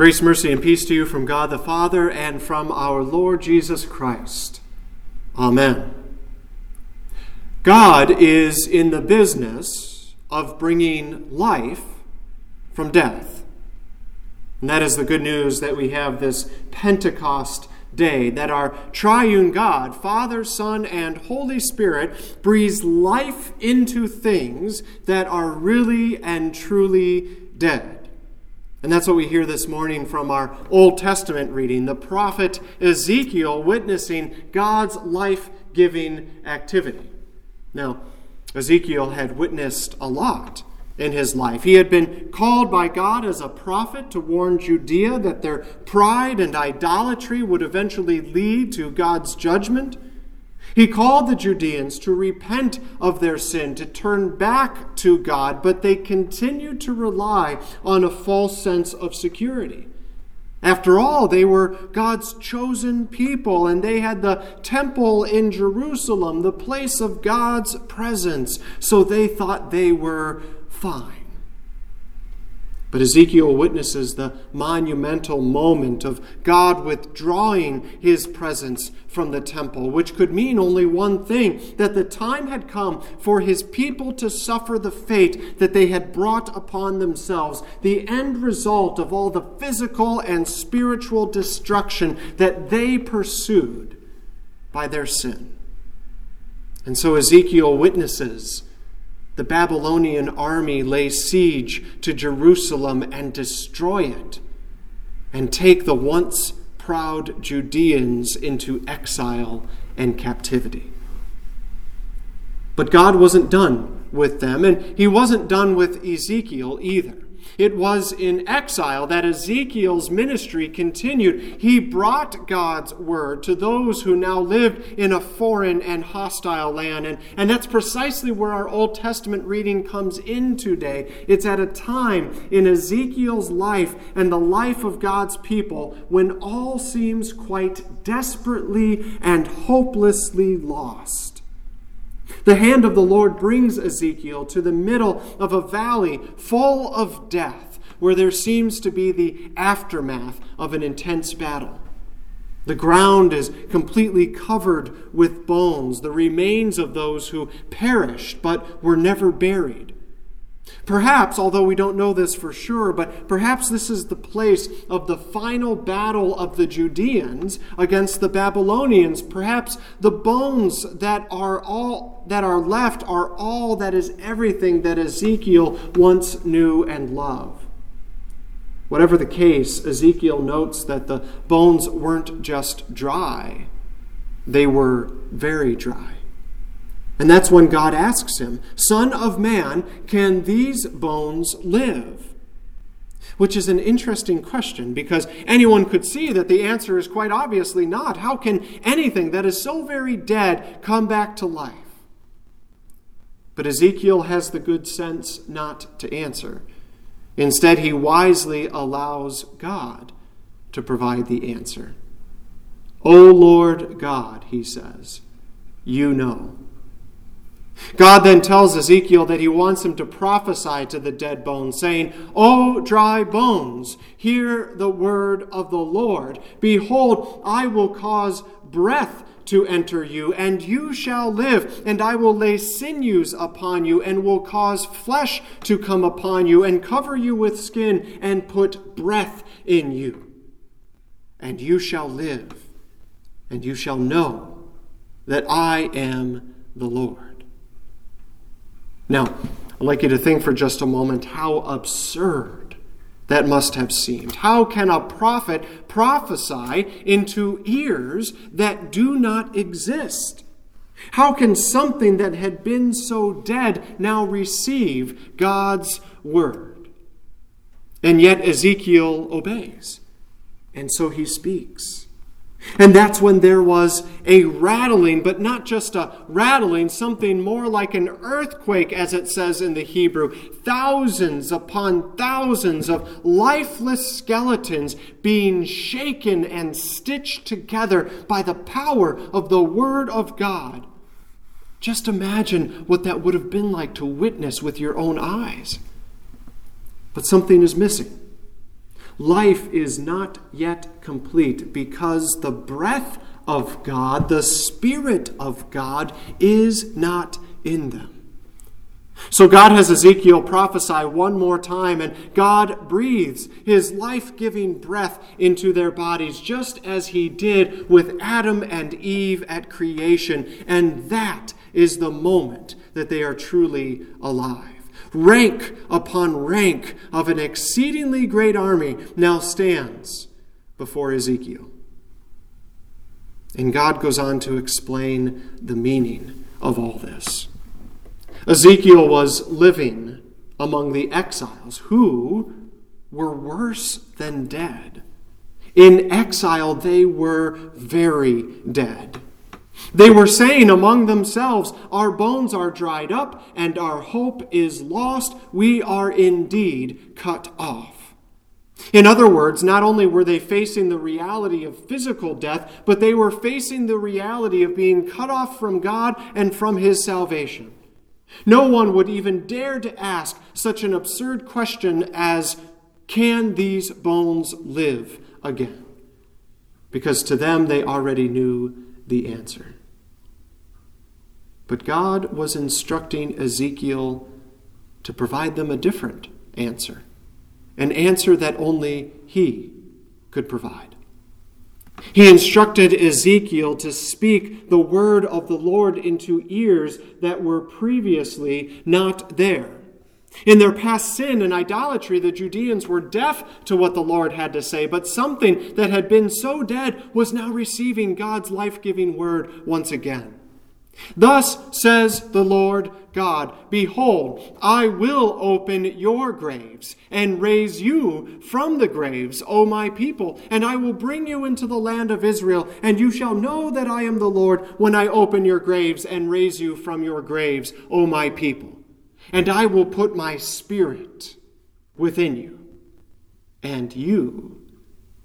Grace, mercy, and peace to you from God the Father and from our Lord Jesus Christ. Amen. God is in the business of bringing life from death. And that is the good news that we have this Pentecost day that our triune God, Father, Son, and Holy Spirit, breathes life into things that are really and truly dead. And that's what we hear this morning from our Old Testament reading. The prophet Ezekiel witnessing God's life giving activity. Now, Ezekiel had witnessed a lot in his life. He had been called by God as a prophet to warn Judea that their pride and idolatry would eventually lead to God's judgment. He called the Judeans to repent of their sin, to turn back to God, but they continued to rely on a false sense of security. After all, they were God's chosen people, and they had the temple in Jerusalem, the place of God's presence, so they thought they were fine. But Ezekiel witnesses the monumental moment of God withdrawing his presence from the temple, which could mean only one thing that the time had come for his people to suffer the fate that they had brought upon themselves, the end result of all the physical and spiritual destruction that they pursued by their sin. And so Ezekiel witnesses the Babylonian army lay siege to Jerusalem and destroy it, and take the once proud Judeans into exile and captivity. But God wasn't done with them, and He wasn't done with Ezekiel either. It was in exile that Ezekiel's ministry continued. He brought God's word to those who now lived in a foreign and hostile land. And, and that's precisely where our Old Testament reading comes in today. It's at a time in Ezekiel's life and the life of God's people when all seems quite desperately and hopelessly lost. The hand of the Lord brings Ezekiel to the middle of a valley full of death, where there seems to be the aftermath of an intense battle. The ground is completely covered with bones, the remains of those who perished but were never buried. Perhaps, although we don't know this for sure, but perhaps this is the place of the final battle of the Judeans against the Babylonians. Perhaps the bones that are all that are left are all that is everything that Ezekiel once knew and loved. Whatever the case, Ezekiel notes that the bones weren't just dry, they were very dry. And that's when God asks him, Son of man, can these bones live? Which is an interesting question because anyone could see that the answer is quite obviously not. How can anything that is so very dead come back to life? But Ezekiel has the good sense not to answer. Instead, he wisely allows God to provide the answer. O Lord God, he says, you know. God then tells Ezekiel that he wants him to prophesy to the dead bones, saying, O dry bones, hear the word of the Lord. Behold, I will cause breath to enter you, and you shall live, and I will lay sinews upon you, and will cause flesh to come upon you, and cover you with skin, and put breath in you. And you shall live, and you shall know that I am the Lord. Now, I'd like you to think for just a moment how absurd that must have seemed. How can a prophet prophesy into ears that do not exist? How can something that had been so dead now receive God's word? And yet Ezekiel obeys, and so he speaks. And that's when there was a rattling, but not just a rattling, something more like an earthquake, as it says in the Hebrew. Thousands upon thousands of lifeless skeletons being shaken and stitched together by the power of the Word of God. Just imagine what that would have been like to witness with your own eyes. But something is missing. Life is not yet complete because the breath of God, the Spirit of God, is not in them. So God has Ezekiel prophesy one more time, and God breathes his life giving breath into their bodies, just as he did with Adam and Eve at creation. And that is the moment that they are truly alive. Rank upon rank of an exceedingly great army now stands before Ezekiel. And God goes on to explain the meaning of all this. Ezekiel was living among the exiles who were worse than dead. In exile, they were very dead. They were saying among themselves, Our bones are dried up, and our hope is lost. We are indeed cut off. In other words, not only were they facing the reality of physical death, but they were facing the reality of being cut off from God and from His salvation. No one would even dare to ask such an absurd question as Can these bones live again? Because to them they already knew the answer. But God was instructing Ezekiel to provide them a different answer, an answer that only he could provide. He instructed Ezekiel to speak the word of the Lord into ears that were previously not there. In their past sin and idolatry, the Judeans were deaf to what the Lord had to say, but something that had been so dead was now receiving God's life giving word once again. Thus says the Lord God Behold, I will open your graves and raise you from the graves, O my people, and I will bring you into the land of Israel, and you shall know that I am the Lord when I open your graves and raise you from your graves, O my people. And I will put my spirit within you, and you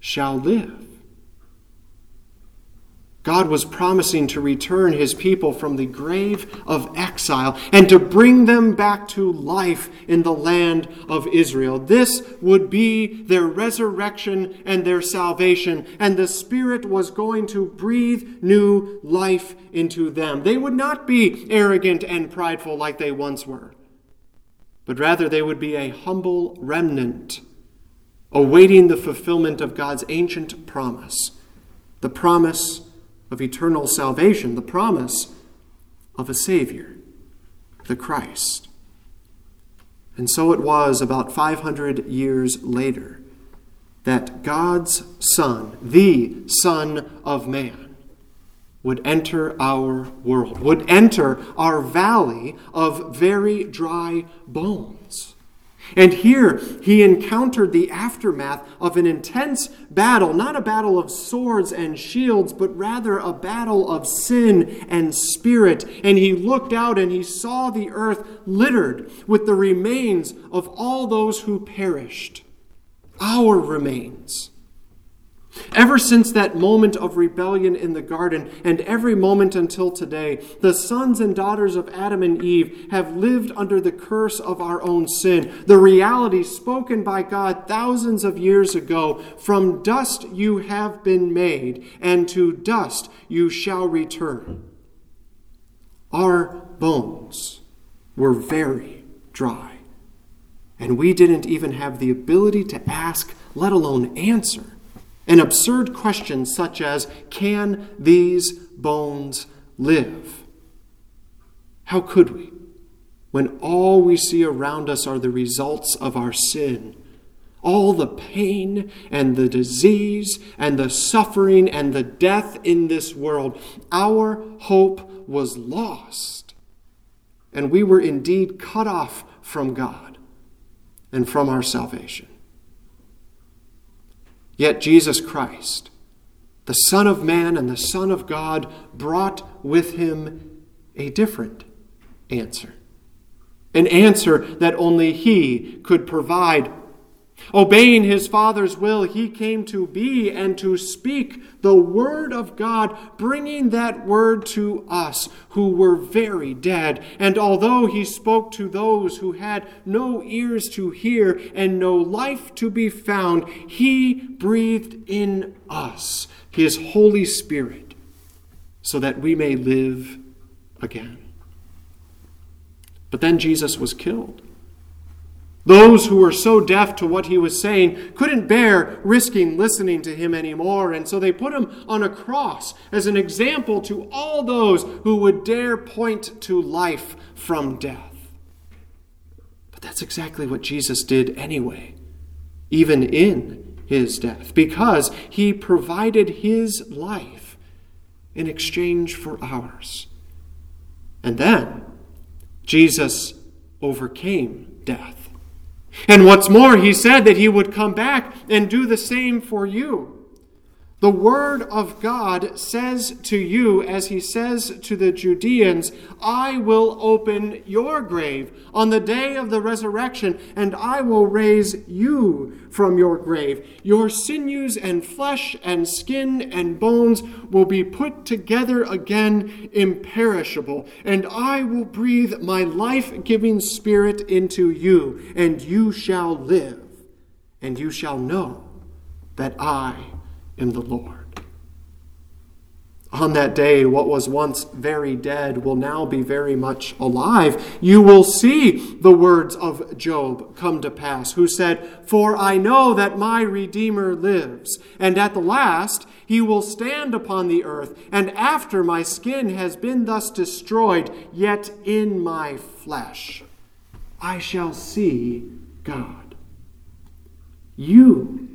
shall live. God was promising to return his people from the grave of exile and to bring them back to life in the land of Israel. This would be their resurrection and their salvation, and the Spirit was going to breathe new life into them. They would not be arrogant and prideful like they once were, but rather they would be a humble remnant awaiting the fulfillment of God's ancient promise, the promise of eternal salvation, the promise of a Savior, the Christ. And so it was about 500 years later that God's Son, the Son of Man, would enter our world, would enter our valley of very dry bones. And here he encountered the aftermath of an intense battle, not a battle of swords and shields, but rather a battle of sin and spirit. And he looked out and he saw the earth littered with the remains of all those who perished. Our remains. Ever since that moment of rebellion in the garden, and every moment until today, the sons and daughters of Adam and Eve have lived under the curse of our own sin. The reality spoken by God thousands of years ago from dust you have been made, and to dust you shall return. Our bones were very dry, and we didn't even have the ability to ask, let alone answer an absurd question such as Can these bones live? How could we, when all we see around us are the results of our sin? All the pain and the disease and the suffering and the death in this world, our hope was lost. And we were indeed cut off from God and from our salvation. Yet Jesus Christ, the Son of Man and the Son of God, brought with him a different answer. An answer that only he could provide Obeying his Father's will, he came to be and to speak the Word of God, bringing that Word to us who were very dead. And although he spoke to those who had no ears to hear and no life to be found, he breathed in us his Holy Spirit so that we may live again. But then Jesus was killed. Those who were so deaf to what he was saying couldn't bear risking listening to him anymore, and so they put him on a cross as an example to all those who would dare point to life from death. But that's exactly what Jesus did anyway, even in his death, because he provided his life in exchange for ours. And then Jesus overcame death. And what's more, he said that he would come back and do the same for you. The Word of God says to you, as He says to the Judeans, I will open your grave on the day of the resurrection, and I will raise you from your grave. Your sinews and flesh and skin and bones will be put together again, imperishable, and I will breathe my life giving Spirit into you, and you shall live, and you shall know that I in the Lord. On that day, what was once very dead will now be very much alive. You will see the words of Job come to pass, who said, For I know that my Redeemer lives, and at the last he will stand upon the earth, and after my skin has been thus destroyed, yet in my flesh I shall see God. You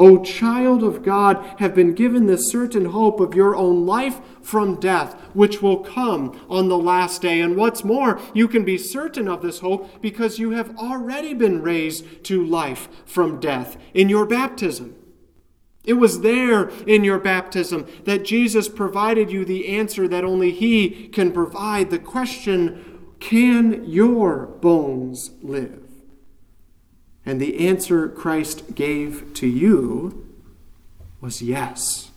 O child of God, have been given the certain hope of your own life from death, which will come on the last day. And what's more, you can be certain of this hope because you have already been raised to life from death in your baptism. It was there in your baptism that Jesus provided you the answer that only He can provide the question can your bones live? And the answer Christ gave to you was yes.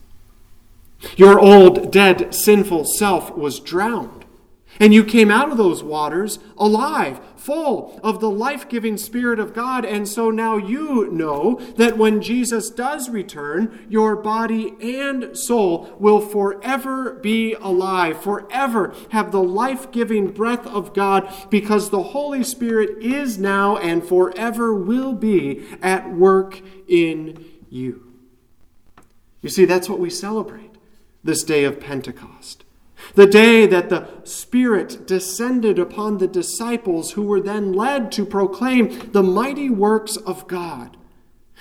Your old, dead, sinful self was drowned. And you came out of those waters alive, full of the life giving Spirit of God. And so now you know that when Jesus does return, your body and soul will forever be alive, forever have the life giving breath of God, because the Holy Spirit is now and forever will be at work in you. You see, that's what we celebrate this day of Pentecost. The day that the Spirit descended upon the disciples who were then led to proclaim the mighty works of God.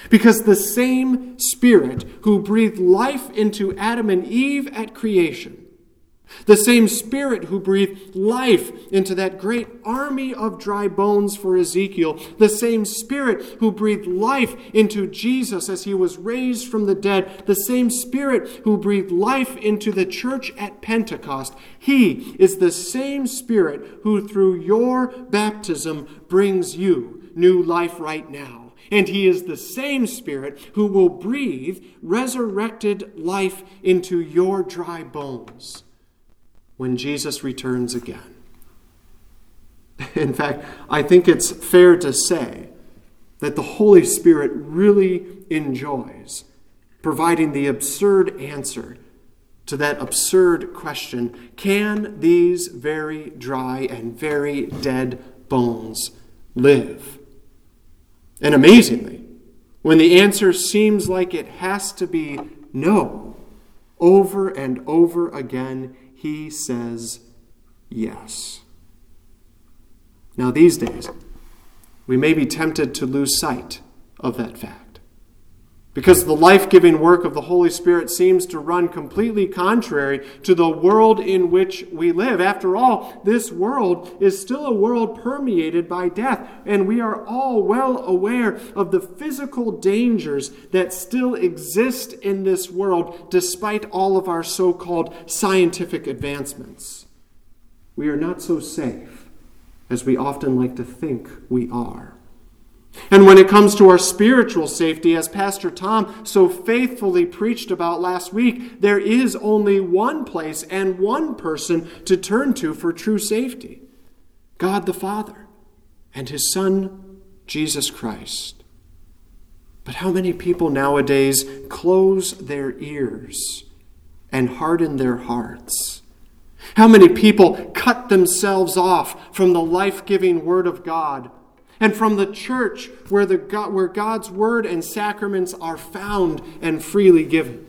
Because the same Spirit who breathed life into Adam and Eve at creation the same Spirit who breathed life into that great army of dry bones for Ezekiel. The same Spirit who breathed life into Jesus as he was raised from the dead. The same Spirit who breathed life into the church at Pentecost. He is the same Spirit who, through your baptism, brings you new life right now. And he is the same Spirit who will breathe resurrected life into your dry bones when Jesus returns again. In fact, I think it's fair to say that the Holy Spirit really enjoys providing the absurd answer to that absurd question can these very dry and very dead bones live? And amazingly, when the answer seems like it has to be no, over and over again, he says yes. Now, these days, we may be tempted to lose sight of that fact. Because the life giving work of the Holy Spirit seems to run completely contrary to the world in which we live. After all, this world is still a world permeated by death, and we are all well aware of the physical dangers that still exist in this world despite all of our so called scientific advancements. We are not so safe as we often like to think we are. And when it comes to our spiritual safety, as Pastor Tom so faithfully preached about last week, there is only one place and one person to turn to for true safety God the Father and His Son, Jesus Christ. But how many people nowadays close their ears and harden their hearts? How many people cut themselves off from the life giving Word of God? And from the church where, the God, where God's word and sacraments are found and freely given.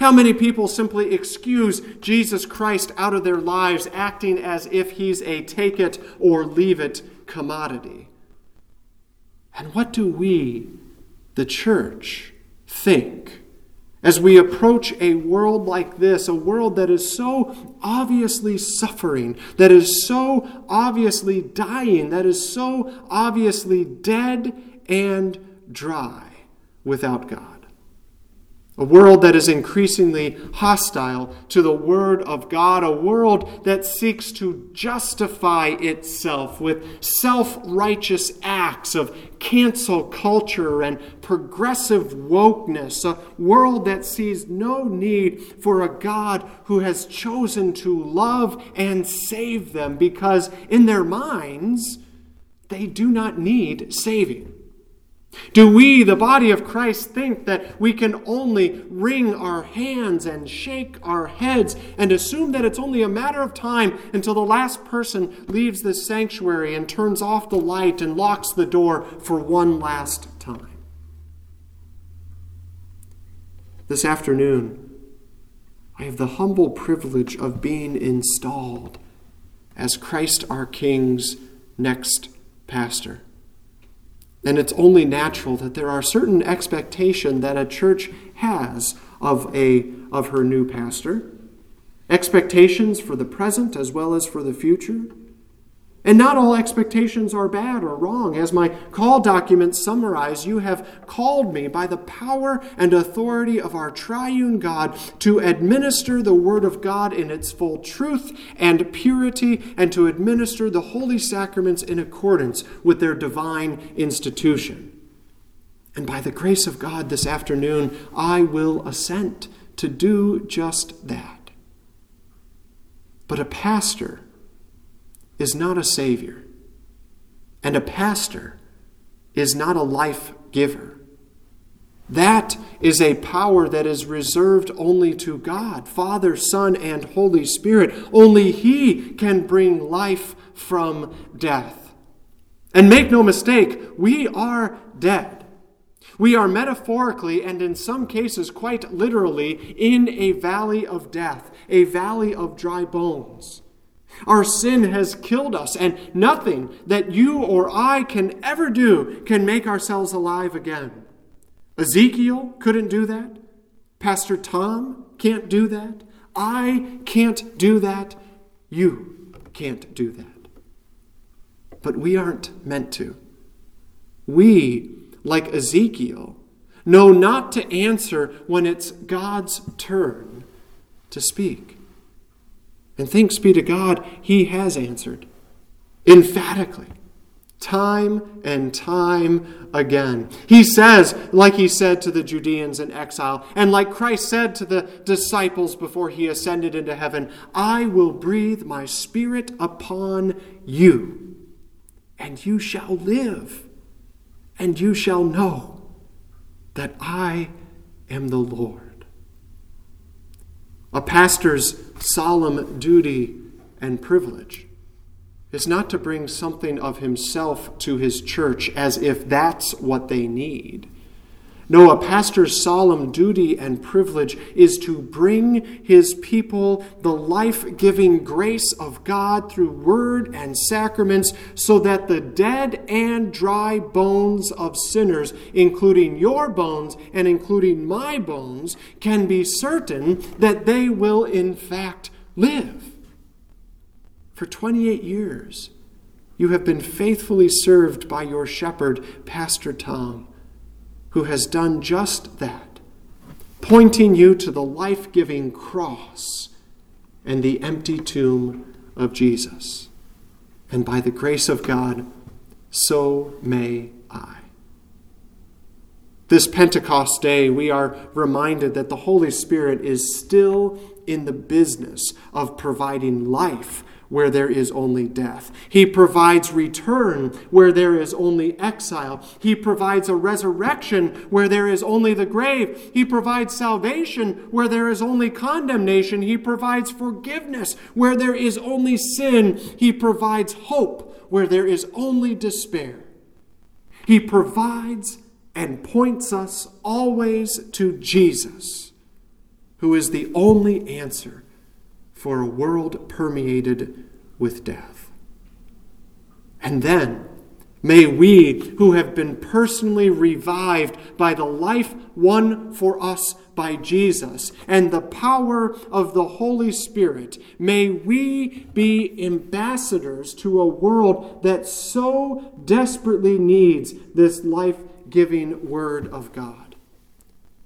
How many people simply excuse Jesus Christ out of their lives, acting as if he's a take it or leave it commodity? And what do we, the church, think as we approach a world like this, a world that is so obviously suffering, that is so obviously dying, that is so obviously dead and dry without God. A world that is increasingly hostile to the Word of God, a world that seeks to justify itself with self righteous acts of cancel culture and progressive wokeness, a world that sees no need for a God who has chosen to love and save them because, in their minds, they do not need saving. Do we, the body of Christ, think that we can only wring our hands and shake our heads and assume that it's only a matter of time until the last person leaves this sanctuary and turns off the light and locks the door for one last time? This afternoon, I have the humble privilege of being installed as Christ our King's next pastor. And it's only natural that there are certain expectation that a church has of a of her new pastor. Expectations for the present as well as for the future. And not all expectations are bad or wrong. As my call documents summarize, you have called me by the power and authority of our triune God to administer the Word of God in its full truth and purity, and to administer the holy sacraments in accordance with their divine institution. And by the grace of God this afternoon, I will assent to do just that. But a pastor, is not a savior, and a pastor is not a life giver. That is a power that is reserved only to God, Father, Son, and Holy Spirit. Only He can bring life from death. And make no mistake, we are dead. We are metaphorically and in some cases quite literally in a valley of death, a valley of dry bones. Our sin has killed us, and nothing that you or I can ever do can make ourselves alive again. Ezekiel couldn't do that. Pastor Tom can't do that. I can't do that. You can't do that. But we aren't meant to. We, like Ezekiel, know not to answer when it's God's turn to speak. And thanks be to God, He has answered emphatically, time and time again. He says, like He said to the Judeans in exile, and like Christ said to the disciples before He ascended into heaven, I will breathe my Spirit upon you, and you shall live, and you shall know that I am the Lord. A pastor's solemn duty and privilege is not to bring something of himself to his church as if that's what they need. No, a pastor's solemn duty and privilege is to bring his people the life giving grace of God through word and sacraments so that the dead and dry bones of sinners, including your bones and including my bones, can be certain that they will in fact live. For 28 years, you have been faithfully served by your shepherd, Pastor Tom who has done just that, pointing you to the life giving cross and the empty tomb of Jesus. And by the grace of God, so may I. This Pentecost day, we are reminded that the Holy Spirit is still in the business of providing life where there is only death. He provides return where there is only exile. He provides a resurrection where there is only the grave. He provides salvation where there is only condemnation. He provides forgiveness where there is only sin. He provides hope where there is only despair. He provides and points us always to Jesus, who is the only answer for a world permeated with death. And then, may we, who have been personally revived by the life won for us by Jesus and the power of the Holy Spirit, may we be ambassadors to a world that so desperately needs this life giving Word of God.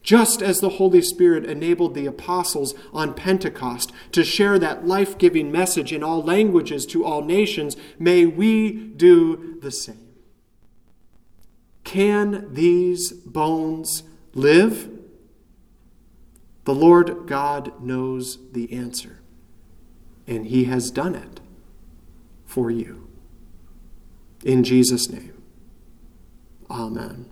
Just as the Holy Spirit enabled the apostles on Pentecost to share that life giving message in all languages to all nations, may we do the same. Can these bones live? The Lord God knows the answer, and He has done it for you. In Jesus' name, Amen.